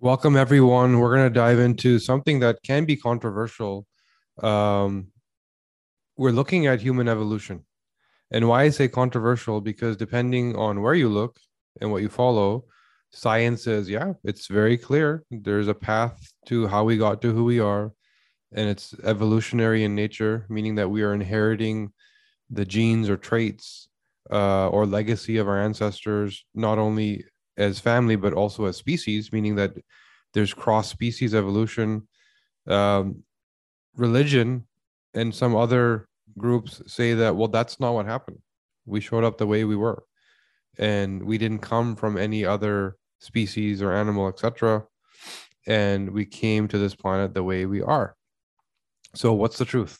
Welcome, everyone. We're going to dive into something that can be controversial. Um, we're looking at human evolution. And why I say controversial, because depending on where you look and what you follow, science says, yeah, it's very clear. There's a path to how we got to who we are. And it's evolutionary in nature, meaning that we are inheriting the genes or traits uh, or legacy of our ancestors, not only as family, but also as species, meaning that there's cross species evolution. Um, religion and some other groups say that, well, that's not what happened. We showed up the way we were, and we didn't come from any other species or animal, etc. And we came to this planet the way we are. So, what's the truth?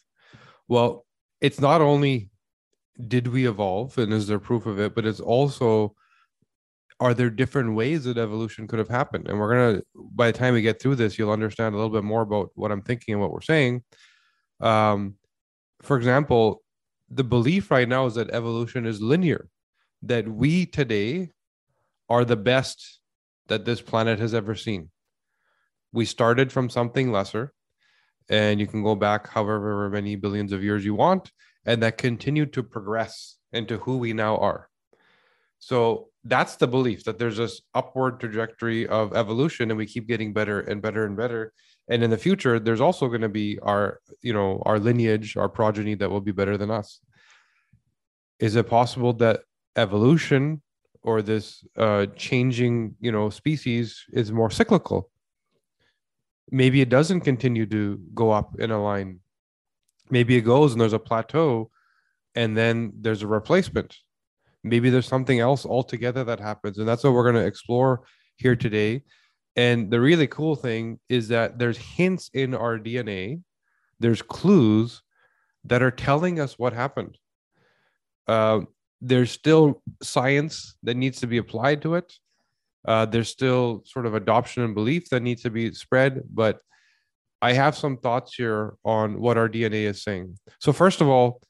Well, it's not only did we evolve and is there proof of it, but it's also are there different ways that evolution could have happened? And we're gonna, by the time we get through this, you'll understand a little bit more about what I'm thinking and what we're saying. Um, for example, the belief right now is that evolution is linear, that we today are the best that this planet has ever seen. We started from something lesser, and you can go back however many billions of years you want, and that continued to progress into who we now are. So that's the belief that there's this upward trajectory of evolution and we keep getting better and better and better and in the future there's also going to be our you know our lineage our progeny that will be better than us is it possible that evolution or this uh, changing you know species is more cyclical. Maybe it doesn't continue to go up in a line. Maybe it goes and there's a plateau and then there's a replacement. Maybe there's something else altogether that happens and that's what we're going to explore here today. And the really cool thing is that there's hints in our dna there's clues that are telling us what happened. Uh, there's still science that needs to be applied to it uh, there's still sort of adoption and belief that needs to be spread but i have some thoughts here on what our dna is saying so first of all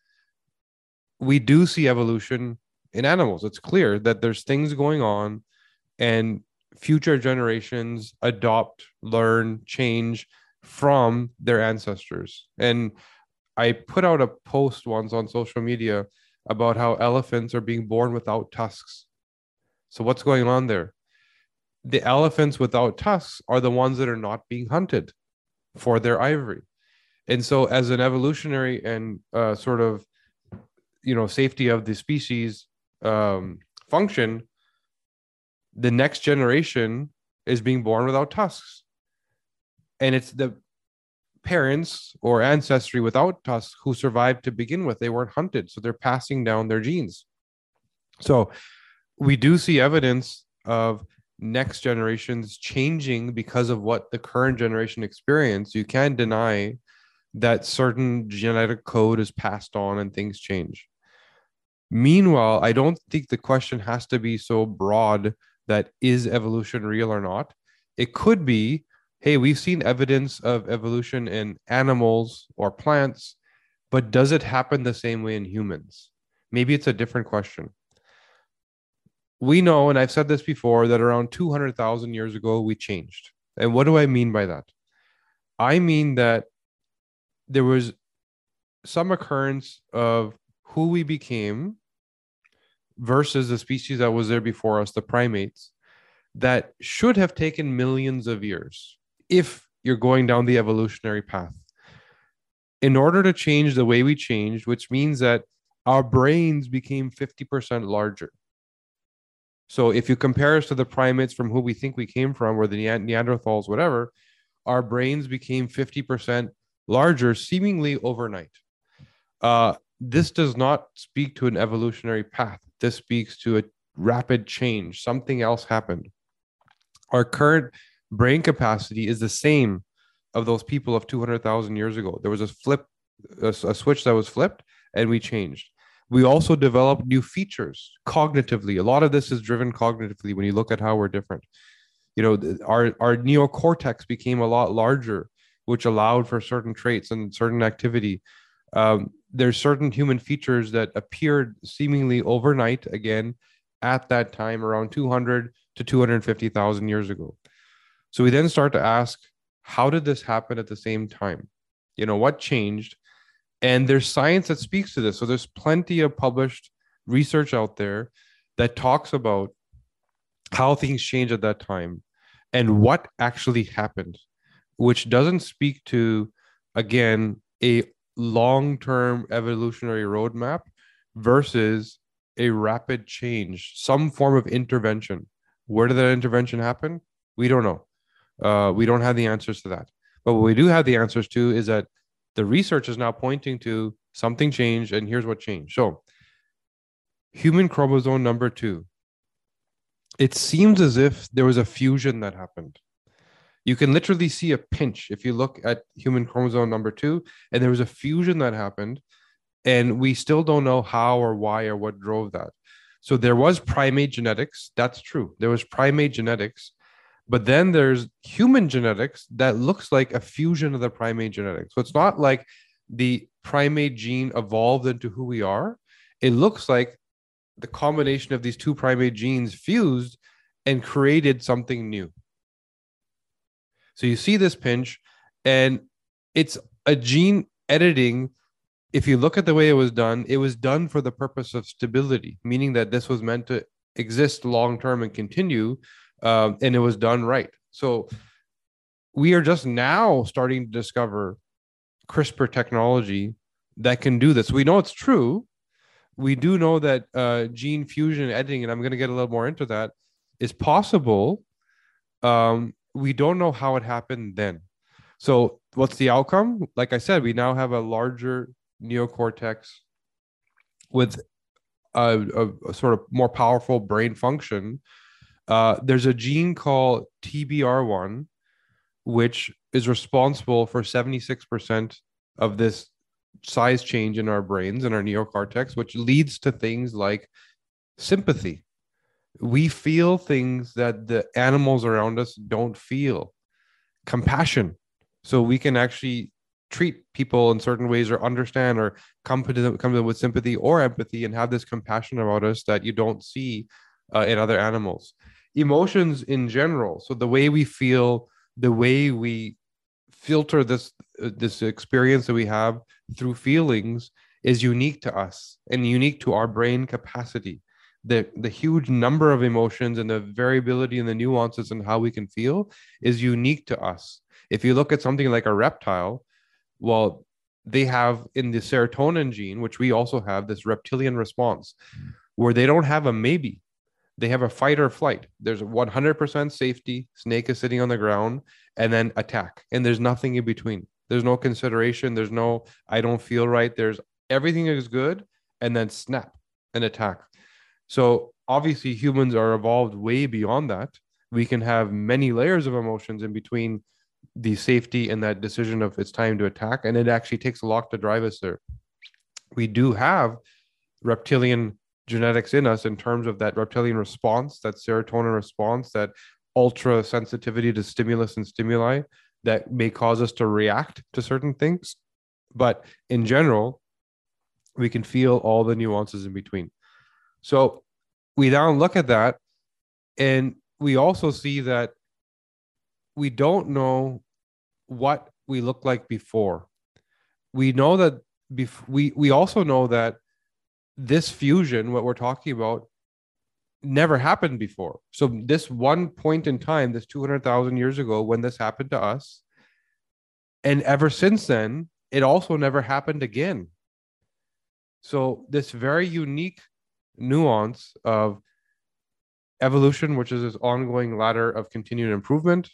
we do see evolution in animals. It's clear that there's things going on and future generations adopt, learn, change from their ancestors. And I put out a post once on social media about how elephants are being born without tusks. So, what's going on there? The elephants without tusks are the ones that are not being hunted for their ivory. And so, as an evolutionary and uh, sort of you know safety of the species um, function, the next generation is being born without tusks. And it's the parents or ancestry without us who survived to begin with. They weren't hunted, so they're passing down their genes. So we do see evidence of next generations changing because of what the current generation experienced. You can't deny that certain genetic code is passed on and things change. Meanwhile, I don't think the question has to be so broad that is evolution real or not. It could be, hey, we've seen evidence of evolution in animals or plants, but does it happen the same way in humans? Maybe it's a different question. We know, and I've said this before, that around 200,000 years ago, we changed. And what do I mean by that? I mean that there was some occurrence of who we became versus the species that was there before us, the primates, that should have taken millions of years if you're going down the evolutionary path. In order to change the way we changed, which means that our brains became 50% larger. So if you compare us to the primates from who we think we came from, or the Neanderthals, whatever, our brains became 50% larger seemingly overnight. Uh, this does not speak to an evolutionary path. This speaks to a rapid change. Something else happened. Our current brain capacity is the same of those people of 200,000 years ago. There was a flip, a, a switch that was flipped, and we changed. We also developed new features cognitively. A lot of this is driven cognitively when you look at how we're different. you know our our neocortex became a lot larger which allowed for certain traits and certain activity um, there's certain human features that appeared seemingly overnight again at that time around 200 to 250,000 years ago so we then start to ask how did this happen at the same time you know what changed and there's science that speaks to this so there's plenty of published research out there that talks about how things change at that time and what actually happened, which doesn't speak to, again, a long term evolutionary roadmap versus a rapid change, some form of intervention. Where did that intervention happen? We don't know. Uh, we don't have the answers to that. But what we do have the answers to is that the research is now pointing to something changed, and here's what changed. So, human chromosome number two it seems as if there was a fusion that happened. You can literally see a pinch if you look at human chromosome number two, and there was a fusion that happened, and we still don't know how or why or what drove that. So there was primate genetics. That's true. There was primate genetics, but then there's human genetics that looks like a fusion of the primate genetics. So it's not like the primate gene evolved into who we are. It looks like the combination of these two primate genes fused and created something new. So you see this pinch, and it's a gene editing. If you look at the way it was done, it was done for the purpose of stability, meaning that this was meant to exist long term and continue, um, and it was done right. So we are just now starting to discover CRISPR technology that can do this. We know it's true we do know that uh, gene fusion editing, and I'm going to get a little more into that, is possible. Um, we don't know how it happened then. So, what's the outcome? Like I said, we now have a larger neocortex with a, a, a sort of more powerful brain function. Uh, there's a gene called TBR1, which is responsible for 76% of this size change in our brains and our neocortex, which leads to things like sympathy. We feel things that the animals around us don't feel. Compassion. So we can actually treat people in certain ways or understand or come to them, come to them with sympathy or empathy and have this compassion about us that you don't see uh, in other animals. Emotions in general. So the way we feel, the way we filter this uh, this experience that we have through feelings is unique to us and unique to our brain capacity. The the huge number of emotions and the variability and the nuances and how we can feel is unique to us. If you look at something like a reptile well they have in the serotonin gene which we also have this reptilian response where they don't have a maybe they have a fight or flight. There's 100% safety snake is sitting on the ground and then attack. And there's nothing in between. There's no consideration. There's no i don't feel right. There's everything is good and then snap and attack. So obviously humans are evolved way beyond that. We can have many layers of emotions in between the safety and that decision of it's time to attack and it actually takes a lot to drive us there. We do have reptilian genetics in us in terms of that reptilian response that serotonin response that ultra sensitivity to stimulus and stimuli that may cause us to react to certain things. But in general, we can feel all the nuances in between. So we now look at that and we also see that we don't know what we look like before. We know that bef- we we also know that this fusion, what we're talking about, never happened before. So this one point in time, this 200,000 years ago when this happened to us, and ever since then, it also never happened again. So this very unique nuance of evolution, which is this ongoing ladder of continued improvement,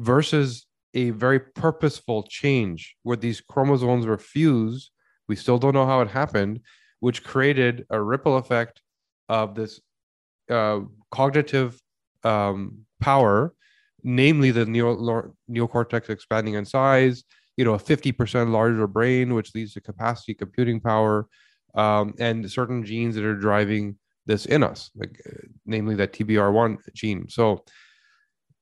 versus a very purposeful change where these chromosomes were fused. We still don't know how it happened, which created a ripple effect of this uh, cognitive um, power, namely the neo- neocortex expanding in size, you know, a 50% larger brain, which leads to capacity computing power, um, and certain genes that are driving this in us, like, uh, namely that TBR1 gene. So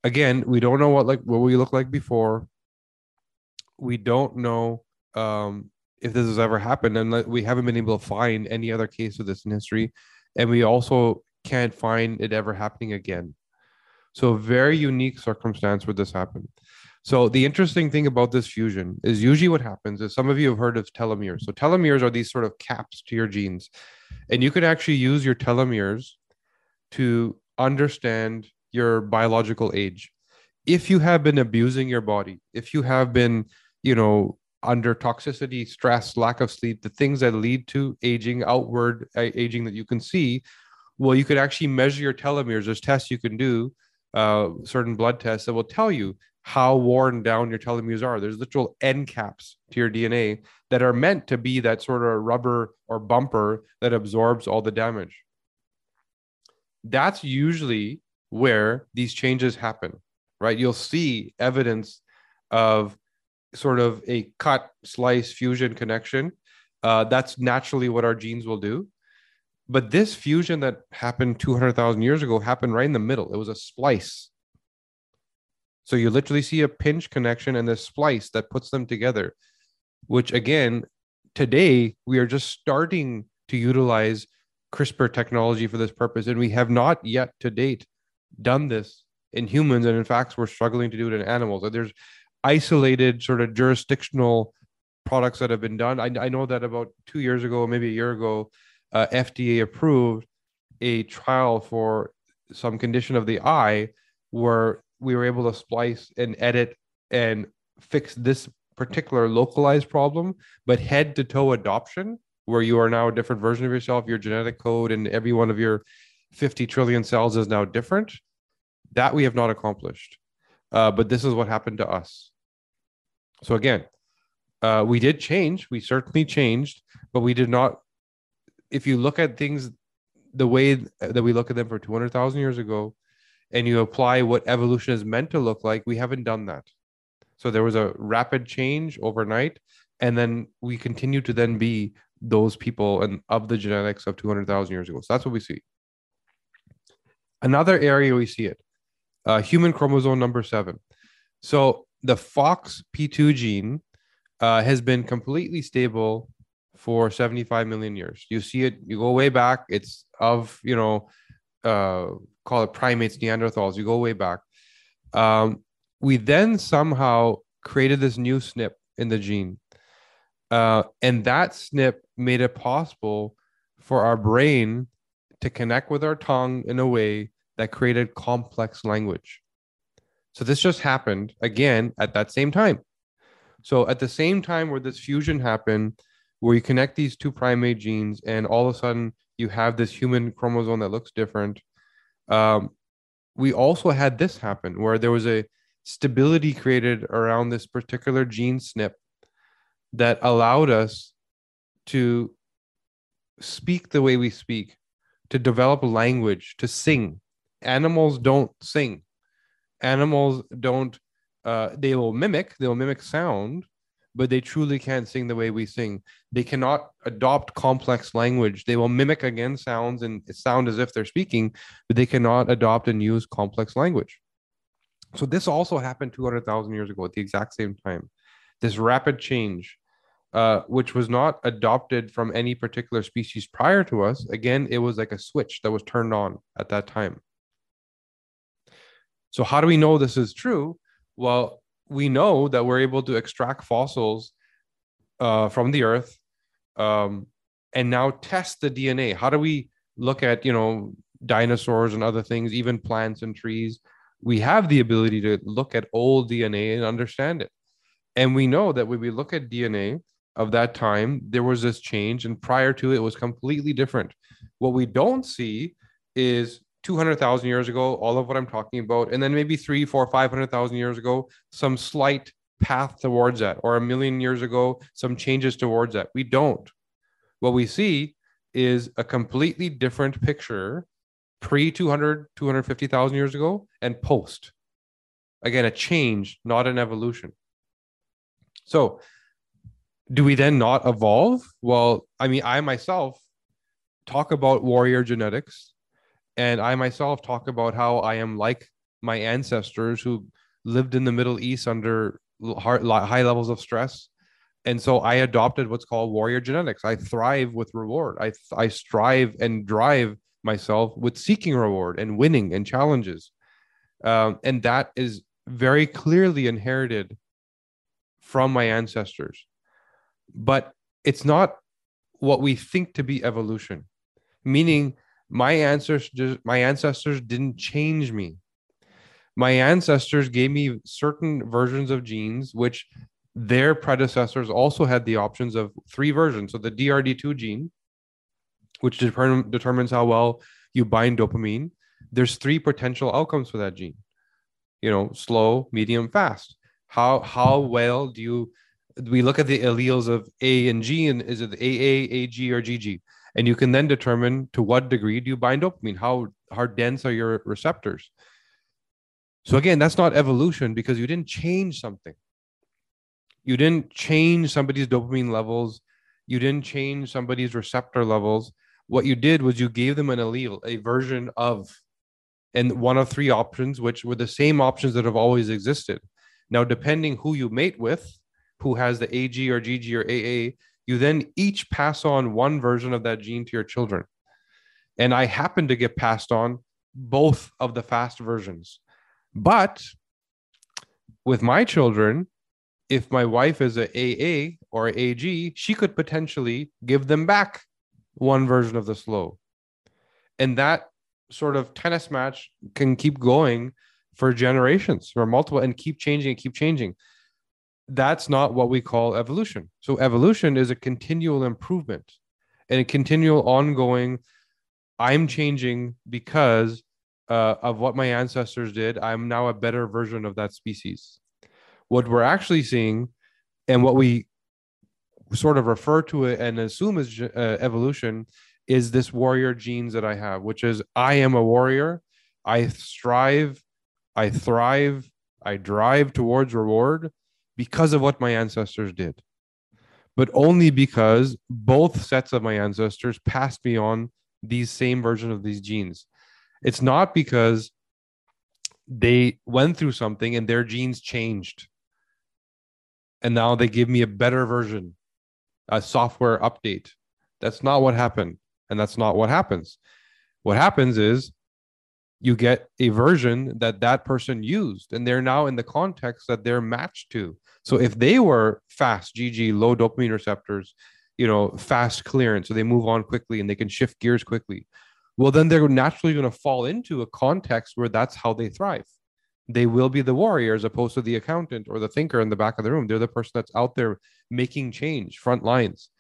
again, we don't know what like what we look like before. We don't know um, if this has ever happened, and we haven't been able to find any other case of this in history, and we also can't find it ever happening again. So, very unique circumstance where this happened. So, the interesting thing about this fusion is usually what happens is some of you have heard of telomeres. So, telomeres are these sort of caps to your genes, and you can actually use your telomeres to understand your biological age. If you have been abusing your body, if you have been, you know, under toxicity, stress, lack of sleep, the things that lead to aging, outward aging that you can see, well, you could actually measure your telomeres. There's tests you can do, uh, certain blood tests that will tell you how worn down your telomeres are. There's literal end caps to your DNA that are meant to be that sort of rubber or bumper that absorbs all the damage. That's usually where these changes happen, right? You'll see evidence of sort of a cut, slice, fusion connection. Uh, that's naturally what our genes will do. But this fusion that happened 200,000 years ago happened right in the middle. It was a splice. So you literally see a pinch connection and a splice that puts them together, which again, today we are just starting to utilize CRISPR technology for this purpose. And we have not yet to date done this in humans. And in fact, we're struggling to do it in animals. There's isolated sort of jurisdictional products that have been done. I, I know that about two years ago, maybe a year ago, uh, FDA approved a trial for some condition of the eye where we were able to splice and edit and fix this particular localized problem, but head to toe adoption, where you are now a different version of yourself, your genetic code and every one of your 50 trillion cells is now different. That we have not accomplished. Uh, but this is what happened to us. So again, uh, we did change. We certainly changed, but we did not. If you look at things the way that we look at them for 200,000 years ago, and you apply what evolution is meant to look like, we haven't done that. So there was a rapid change overnight, and then we continue to then be those people and of the genetics of 200,000 years ago. So that's what we see. Another area we see it, uh, human chromosome number seven. So the FOXP2 gene uh, has been completely stable for 75 million years. You see it, you go way back. It's of, you know, uh, call it primates, Neanderthals. You go way back. Um, we then somehow created this new SNP in the gene. Uh, and that SNP made it possible for our brain to connect with our tongue in a way that created complex language. So this just happened again at that same time. So at the same time where this fusion happened, where you connect these two primate genes, and all of a sudden you have this human chromosome that looks different. Um, we also had this happen where there was a stability created around this particular gene SNP that allowed us to speak the way we speak, to develop language, to sing. Animals don't sing animals don't uh, they will mimic they will mimic sound but they truly can't sing the way we sing. They cannot adopt complex language. They will mimic again sounds and sound as if they're speaking but they cannot adopt and use complex language. So this also happened 200000 years ago at the exact same time. This rapid change uh, which was not adopted from any particular species prior to us again it was like a switch that was turned on at that time so, how do we know this is true? Well, we know that we're able to extract fossils uh, from the earth um, and now test the DNA. How do we look at, you know, dinosaurs and other things, even plants and trees? We have the ability to look at old DNA and understand it. And we know that when we look at DNA of that time, there was this change, and prior to it, it was completely different. What we don't see is 200,000 years ago, all of what I'm talking about, and then maybe three, four, 500,000 years ago, some slight path towards that, or a million years ago, some changes towards that. We don't. What we see is a completely different picture pre 200, 250,000 years ago and post. Again, a change, not an evolution. So, do we then not evolve? Well, I mean, I myself talk about warrior genetics and I myself talk about how I am like my ancestors who lived in the Middle East under high levels of stress. And so I adopted what's called warrior genetics. I thrive with reward. I, I strive and drive myself with seeking reward and winning and challenges. Um, and that is very clearly inherited from my ancestors. But it's not what we think to be evolution, meaning my ancestors, my ancestors didn't change me. My ancestors gave me certain versions of genes, which their predecessors also had the options of three versions. So the DRD2 gene, which determines how well you bind dopamine, there's three potential outcomes for that gene. You know, slow, medium, fast. How how well do you we look at the alleles of A and G, and is it AA, AG, or GG? And you can then determine to what degree do you bind dopamine? How how dense are your receptors? So again, that's not evolution because you didn't change something. You didn't change somebody's dopamine levels. You didn't change somebody's receptor levels. What you did was you gave them an allele, a version of, and one of three options, which were the same options that have always existed. Now, depending who you mate with, who has the AG or GG or AA, you then each pass on one version of that gene to your children. And I happen to get passed on both of the fast versions. But with my children, if my wife is a AA or AG, she could potentially give them back one version of the slow. And that sort of tennis match can keep going for generations, or multiple, and keep changing and keep changing that's not what we call evolution. So evolution is a continual improvement and a continual ongoing. I'm changing because uh, of what my ancestors did. I'm now a better version of that species. What we're actually seeing, and what we sort of refer to it and assume is uh, evolution, is this warrior genes that I have, which is I am a warrior. I strive, I thrive, I drive towards reward because of what my ancestors did, but only because both sets of my ancestors passed me on these same version of these genes. It's not because they went through something and their genes changed. And now they give me a better version, a software update. That's not what happened. And that's not what happens. What happens is you get a version that that person used and they're now in the context that they're matched to. So if they were fast gg low dopamine receptors you know fast clearance so they move on quickly and they can shift gears quickly well then they're naturally going to fall into a context where that's how they thrive. They will be the warrior as opposed to the accountant or the thinker in the back of the room. They're the person that's out there making change front lines.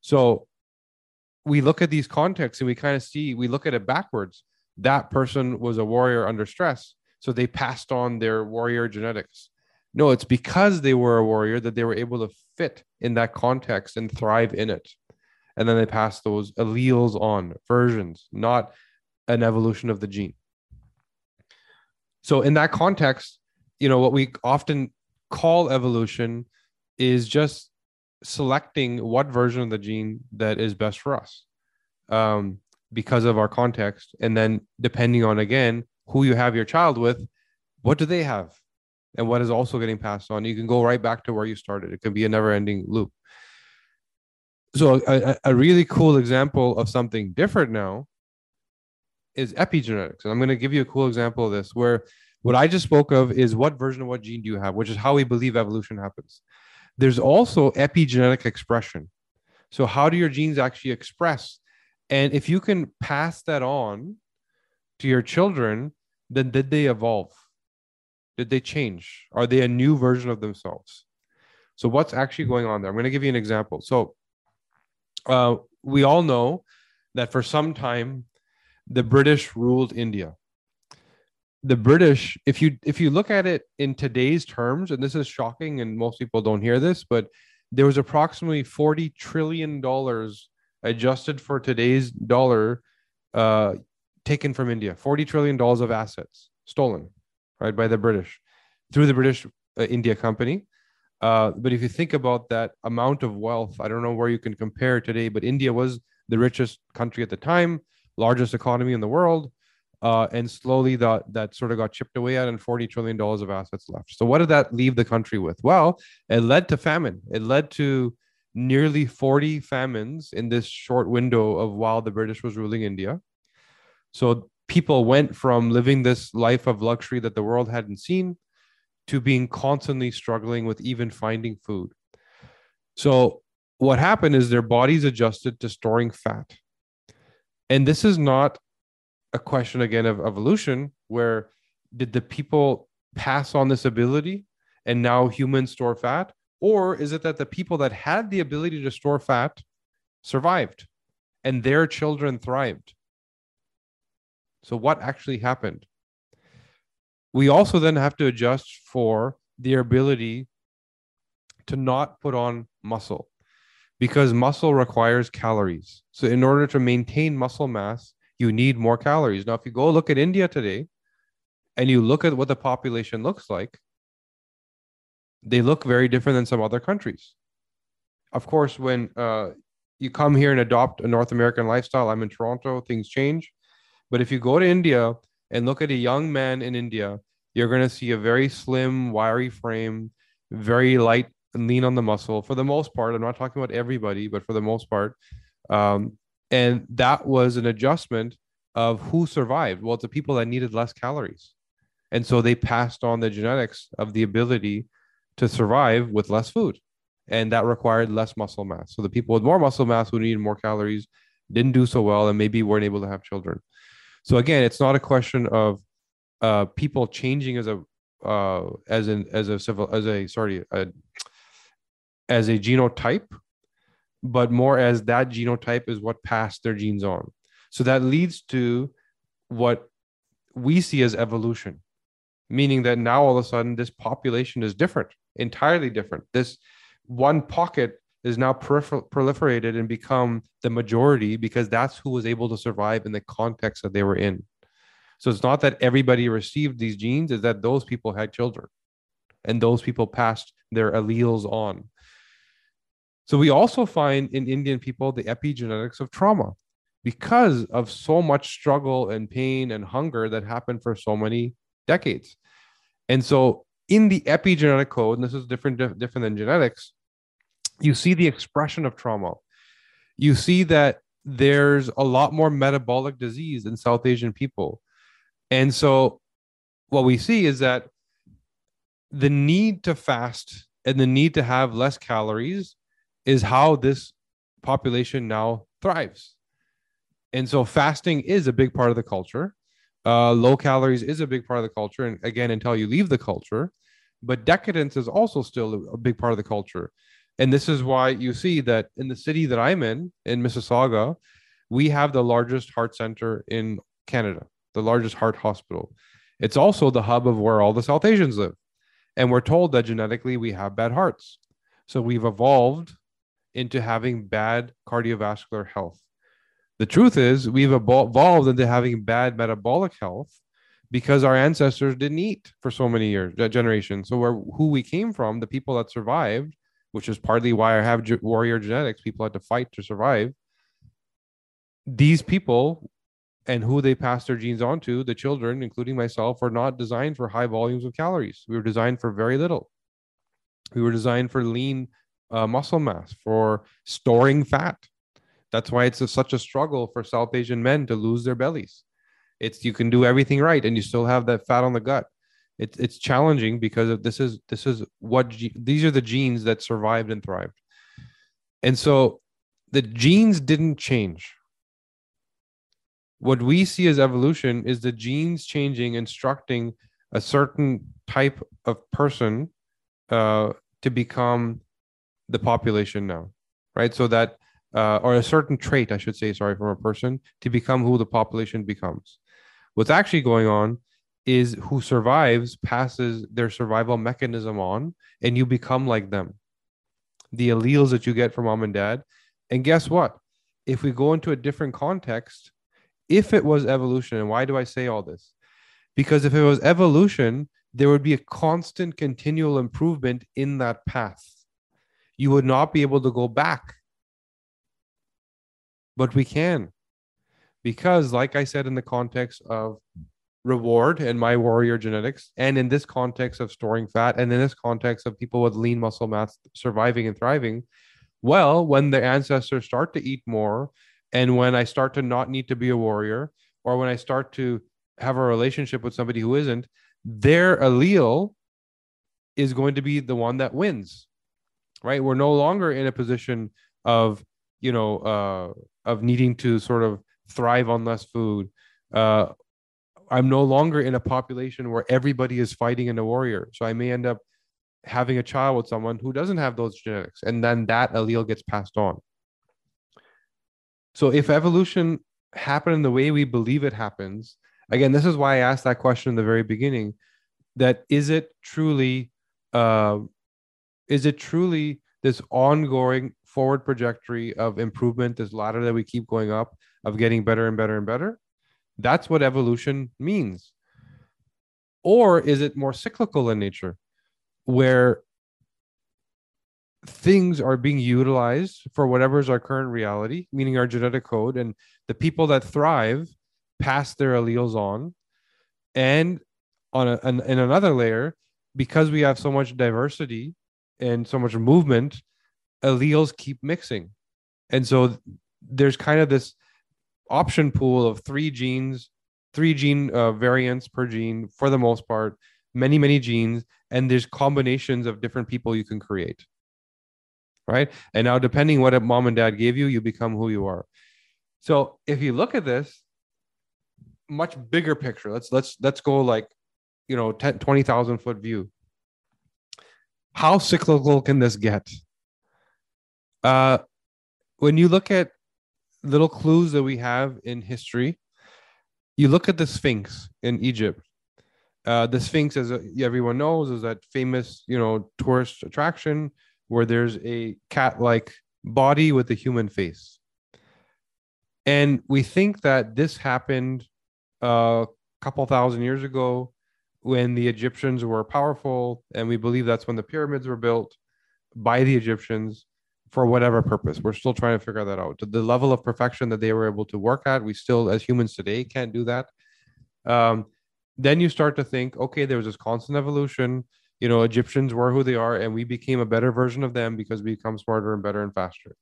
So we look at these contexts and we kind of see we look at it backwards that person was a warrior under stress. So they passed on their warrior genetics. No, it's because they were a warrior that they were able to fit in that context and thrive in it. And then they pass those alleles on, versions, not an evolution of the gene. So in that context, you know, what we often call evolution is just selecting what version of the gene that is best for us. Um, because of our context. And then depending on again who you have your child with what do they have? And what is also getting passed on? You can go right back to where you started. It can be a never ending loop. So a, a really cool example of something different now is epigenetics. And i'm going to give you a cool example of this where what i just spoke of is what version of what gene do you have which is how we believe evolution happens. There's also epigenetic expression. So how do your genes actually express and if you can pass that on to your children, then did they evolve? Did they change? Are they a new version of themselves? So, what's actually going on there? I'm going to give you an example. So, uh, we all know that for some time, the British ruled India. The British, if you if you look at it in today's terms, and this is shocking, and most people don't hear this, but there was approximately forty trillion dollars adjusted for today's dollar, uh, taken from India, forty trillion dollars of assets stolen, right, by the British through the British uh, India Company. Uh, but if you think about that amount of wealth, I don't know where you can compare today, but India was the richest country at the time, largest economy in the world. uh, and slowly that that sort of got chipped away at, and forty trillion dollars of assets left. So what did that leave the country with? Well, it led to famine. It led to nearly 40 famines in this short window of while the British was ruling India. So people went from living this life of luxury that the world hadn't seen to being constantly struggling with even finding food. So what happened is their bodies adjusted to storing fat. And this is not a question again of evolution where did the people pass on this ability and now humans store fat or is it that the people that had the ability to store fat survived and their children thrived so what actually happened we also then have to adjust for their ability to not put on muscle because muscle requires calories. So, in order to maintain muscle mass, you need more calories. Now, if you go look at India today and you look at what the population looks like, they look very different than some other countries. Of course, when uh, you come here and adopt a North American lifestyle, I'm in Toronto, things change. But if you go to India and look at a young man in India, you're going to see a very slim, wiry frame, very light and lean on the muscle for the most part. I'm not talking about everybody, but for the most part. Um, and that was an adjustment of who survived. Well, it's the people that needed less calories. And so they passed on the genetics of the ability to survive with less food. And that required less muscle mass. So the people with more muscle mass who needed more calories didn't do so well and maybe weren't able to have children. So again, it's not a question of uh, people changing as a uh, as an as a civil as a sorry a, as a genotype, but more as that genotype is what passed their genes on. So that leads to what we see as evolution, meaning that now all of a sudden this population is different, entirely different. This one pocket is now prolifer- proliferated and become the majority because that's who was able to survive in the context that they were in. So it's not that everybody received these genes, is that those people had children and those people passed their alleles on. So we also find in Indian people the epigenetics of trauma because of so much struggle and pain and hunger that happened for so many decades. And so in the epigenetic code, and this is different different than genetics, you see the expression of trauma. You see that there's a lot more metabolic disease in South Asian people. And so what we see is that the need to fast and the need to have less calories is how this population now thrives. And so fasting is a big part of the culture. Uh, low calories is a big part of the culture. And again, until you leave the culture, but decadence is also still a big part of the culture. And this is why you see that in the city that I'm in, in Mississauga, we have the largest heart center in Canada, the largest heart hospital. It's also the hub of where all the South Asians live. And we're told that genetically we have bad hearts. So we've evolved into having bad cardiovascular health. The truth is, we've evolved into having bad metabolic health because our ancestors didn't eat for so many years, generations. So, where who we came from, the people that survived, which is partly why I have warrior genetics, people had to fight to survive. These people and who they passed their genes on to, the children, including myself, are not designed for high volumes of calories. We were designed for very little. We were designed for lean uh, muscle mass, for storing fat. That's why it's a, such a struggle for South Asian men to lose their bellies. It's you can do everything right and you still have that fat on the gut. It's it's challenging because of this is this is what these are the genes that survived and thrived, and so the genes didn't change. What we see as evolution is the genes changing, instructing a certain type of person uh, to become the population now, right? So that, uh, or a certain trait, I should say, sorry, from a person to become who the population becomes. What's actually going on is who survives passes their survival mechanism on, and you become like them. The alleles that you get from mom and dad. And guess what? If we go into a different context, if it was evolution, and why do I say all this? Because if it was evolution, there would be a constant continual improvement in that path you would not be able to go back. But we can. Because like i said in the context of reward and my warrior genetics and in this context of storing fat and in this context of people with lean muscle mass surviving and thriving well when the ancestors start to eat more and when i start to not need to be a warrior or when i start to have a relationship with somebody who isn't their allele is going to be the one that wins right? We're no longer in a position of you know uh of needing to sort of thrive on less food uh I'm no longer in a population where everybody is fighting in a warrior. So I may end up having a child with someone who doesn't have those genetics, and then that allele gets passed on. So if evolution happened in the way we believe it happens, again, this is why I asked that question in the very beginning: that is it truly, uh, is it truly this ongoing forward trajectory of improvement, this ladder that we keep going up, of getting better and better and better? That's what evolution means. Or is it more cyclical in nature, where things are being utilized for whatever is our current reality, meaning our genetic code, and the people that thrive pass their alleles on. And on a, an, in another layer, because we have so much diversity and so much movement, alleles keep mixing. And so there's kind of this option pool of three genes, three gene uh, variants per gene for the most part, many, many genes, and there's combinations of different people you can create. Right. And now, depending what mom and dad gave you, you become who you are. So if you look at this, much bigger picture, let's let's let's go like, you know, 10, 20,000 foot view. How cyclical can this get? Uh, when you look at little clues that we have in history. You look at the Sphinx in Egypt. Uh, the Sphinx, as everyone knows, is that famous, you know, tourist attraction where there's a cat-like body with a human face. And we think that this happened a couple thousand years ago when the Egyptians were powerful, and we believe that's when the pyramids were built by the Egyptians for whatever purpose. We're still trying to figure that out. The level of perfection that they were able to work at, we still, as humans today, can't do that. Um, then you start to think, okay, there was this constant evolution. You know, Egyptians were who they are, and we became a better version of them because we become smarter and better and faster.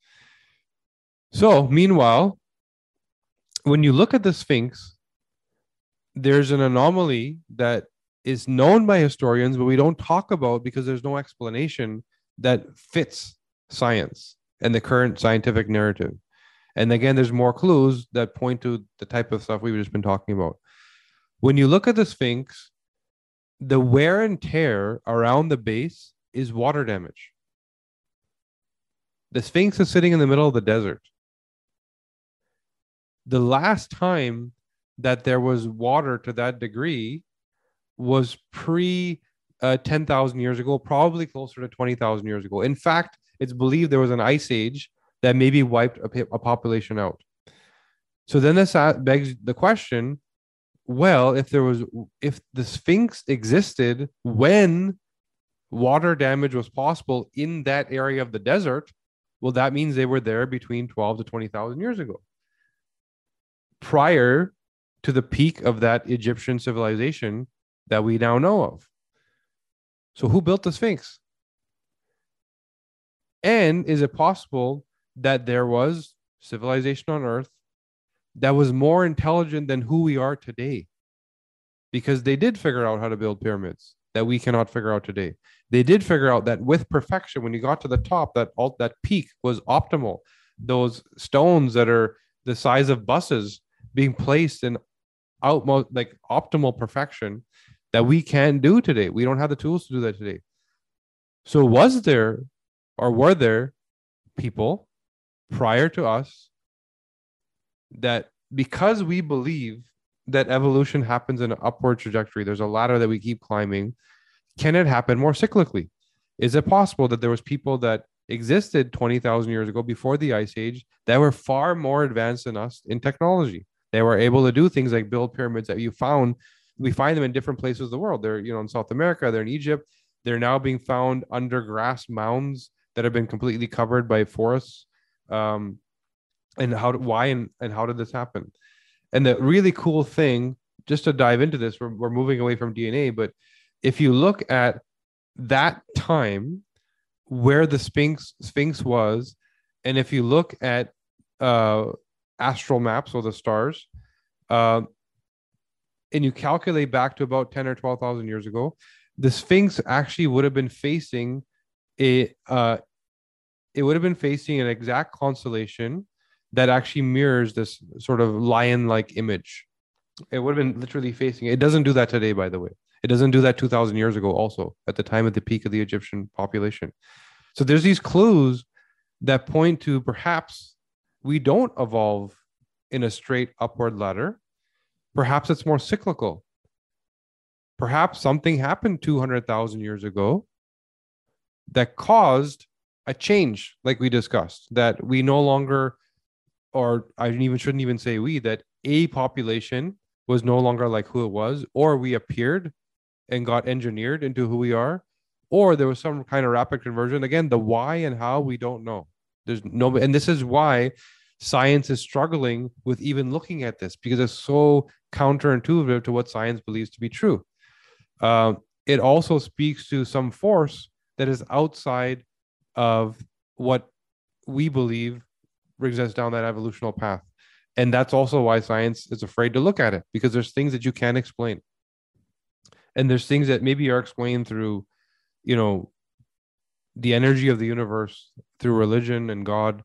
So, meanwhile, when you look at the Sphinx, there's an anomaly that is known by historians, but we don't talk about because there's no explanation that fits science and the current scientific narrative. And again, there's more clues that point to the type of stuff we've just been talking about. When you look at the Sphinx, the wear and tear around the base is water damage. The Sphinx is sitting in the middle of the desert. The last time that there was water to that degree was pre uh, 10,000 years ago, probably closer to 20,000 years ago. In fact, it's believed there was an ice age that maybe wiped a, a population out. So then this begs the question well, if there was, if the Sphinx existed when water damage was possible in that area of the desert, well, that means they were there between 12 to 20,000 years ago. Prior to the peak of that Egyptian civilization that we now know of. So, who built the Sphinx? And is it possible that there was civilization on Earth that was more intelligent than who we are today? Because they did figure out how to build pyramids that we cannot figure out today. They did figure out that with perfection, when you got to the top, that all that peak was optimal. Those stones that are the size of buses being placed in outmost like optimal perfection that we can do today. We don't have the tools to do that today. So was there or were there people prior to us that because we believe that evolution happens in an upward trajectory there's a ladder that we keep climbing can it happen more cyclically? Is it possible that there was people that existed 20,000 years ago before the ice age that were far more advanced than us in technology? They were able to do things like build pyramids that you found we find them in different places of the world. They're you know in south america they're in egypt. They're now being found under grass mounds that have been completely covered by forests. Um, and how why and, and how did this happen? And the really cool thing, just to dive into this, we're, we're moving away from DNA, but if you look at that time where the Sphinx Sphinx was, and if you look at uh, astral maps or the stars, uh, and you calculate back to about 10 or 12,000 years ago, the Sphinx actually would have been facing a uh, it would have been facing an exact constellation that actually mirrors this sort of lion-like image. It would have been literally facing. It doesn't do that today, by the way. It doesn't do that 2,000 years ago. Also, at the time of the peak of the Egyptian population. So there's these clues that point to perhaps we don't evolve in a straight upward ladder. Perhaps it's more cyclical. Perhaps something happened 200,000 years ago that caused a change, like we discussed, that we no longer, or I even shouldn't even say we, that a population was no longer like who it was, or we appeared and got engineered into who we are, or there was some kind of rapid conversion. Again, the why and how we don't know. There's no, and this is why science is struggling with even looking at this because it's so counterintuitive to what science believes to be true. Uh, it also speaks to some force that is outside of what we believe brings us down that evolutional path. And that's also why science is afraid to look at it because there's things that you can't explain. And there's things that maybe are explained through, you know, the energy of the universe, through religion and God.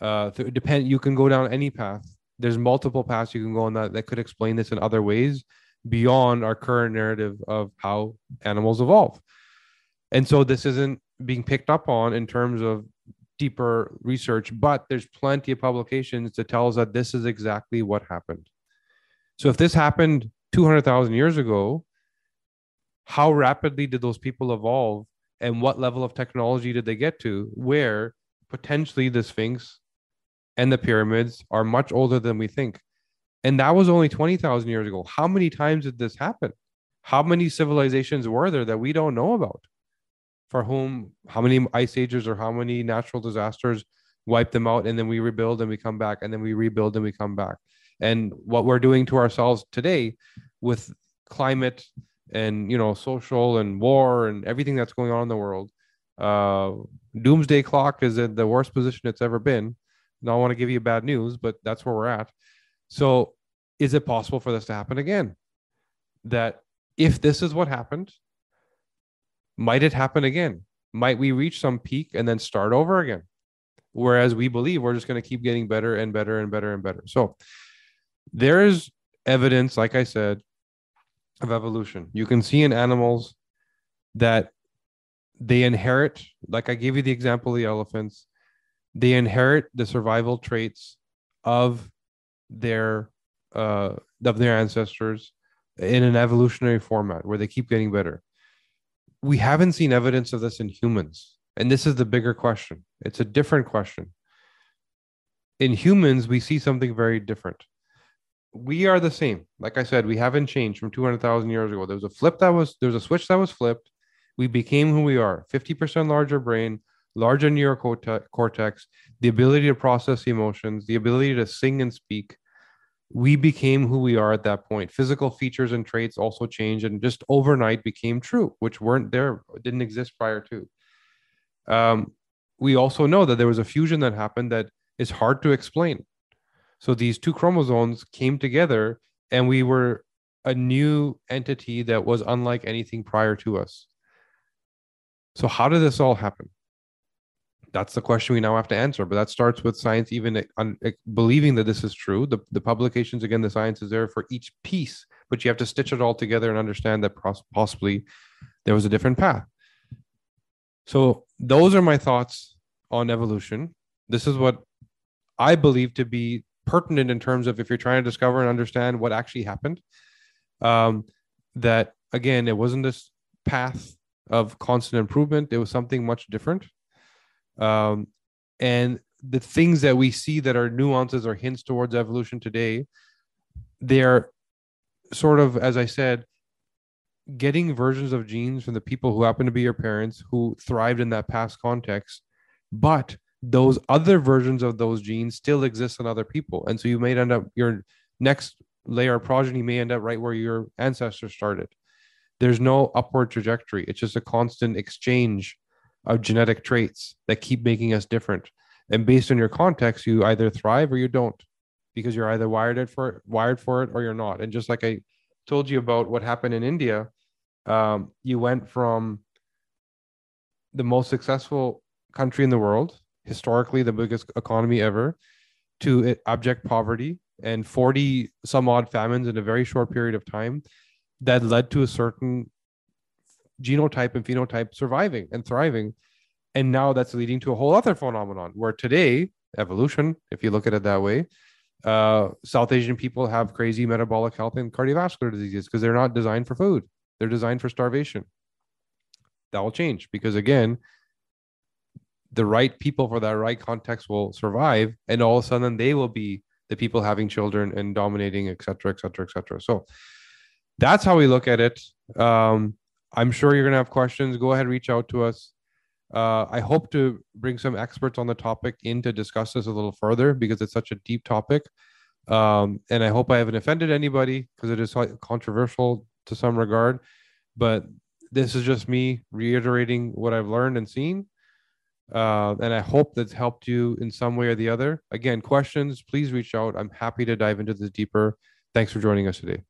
Uh, through, depend. You can go down any path. There's multiple paths you can go on that that could explain this in other ways beyond our current narrative of how animals evolve. And so this isn't being picked up on in terms of deeper research, but there's plenty of publications that tell us that this is exactly what happened. So if this happened 200,000 years ago, how rapidly did those people evolve and what level of technology did they get to where potentially the Sphinx and the pyramids are much older than we think? And that was only 20,000 years ago. How many times did this happen? How many civilizations were there that we don't know about? For whom how many ice ages or how many natural disasters wipe them out and then we rebuild and we come back and then we rebuild and we come back. And what we're doing to ourselves today with climate and you know social and war and everything that's going on in the world uh doomsday clock is in the worst position it's ever been. Now, I want to give you bad news but that's where we're at. So is it possible for this to happen again? That if this is what happened might it happen again? Might we reach some peak and then start over again? Whereas we believe we're just going to keep getting better and better and better and better. So there is evidence, like I said, of evolution. You can see in animals that they inherit, like I gave you the example of the elephants, they inherit the survival traits of their uh, of their ancestors in an evolutionary format where they keep getting better we haven't seen evidence of this in humans. And this is the bigger question. It's a different question. In humans, we see something very different. We are the same. Like I said, we haven't changed from 200,000 years ago. There was a flip that was, there was a switch that was flipped. We became who we are 50% larger brain, larger neocortex, the ability to process emotions, the ability to sing and speak, we became who we are at that point. Physical features and traits also changed and just overnight became true, which weren't there, didn't exist prior to. Um, we also know that there was a fusion that happened that is hard to explain. So these two chromosomes came together and we were a new entity that was unlike anything prior to us. So, how did this all happen? That's the question we now have to answer. But that starts with science even un, believing that this is true. The, the publications, again, the science is there for each piece, but you have to stitch it all together and understand that possibly there was a different path. So those are my thoughts on evolution. This is what I believe to be pertinent in terms of if you're trying to discover and understand what actually happened. Um, that again, it wasn't this path of constant improvement. It was something much different. Um, and the things that we see that are nuances or hints towards evolution today, they're sort of, as I said, getting versions of genes from the people who happen to be your parents who thrived in that past context, but those other versions of those genes still exist in other people. And so you may end up, your next layer of progeny may end up right where your ancestors started. There's no upward trajectory. It's just a constant exchange of genetic traits that keep making us different. And based on your context, you either thrive or you don't, because you're either wired it for it, wired for it, or you're not. And just like I told you about what happened in India, um, you went from the most successful country in the world, historically the biggest economy ever, to abject poverty and 40 some odd famines in a very short period of time that led to a certain genotype and phenotype surviving and thriving. And now that's leading to a whole other phenomenon where today, evolution, if you look at it that way, uh, South Asian people have crazy metabolic health and cardiovascular diseases because they're not designed for food. They're designed for starvation. That will change because again, the right people for that right context will survive, and all of a sudden they will be the people having children and dominating, et cetera, et cetera, et cetera. So that's how we look at it. Um, I'm sure you're gonna have questions. Go ahead, reach out to us. Uh, I hope to bring some experts on the topic in to discuss this a little further because it's such a deep topic. Um, and I hope I haven't offended anybody because it is controversial to some regard. But this is just me reiterating what I've learned and seen. Uh, and I hope that's helped you in some way or the other. Again, questions, please reach out. I'm happy to dive into this deeper. Thanks for joining us today.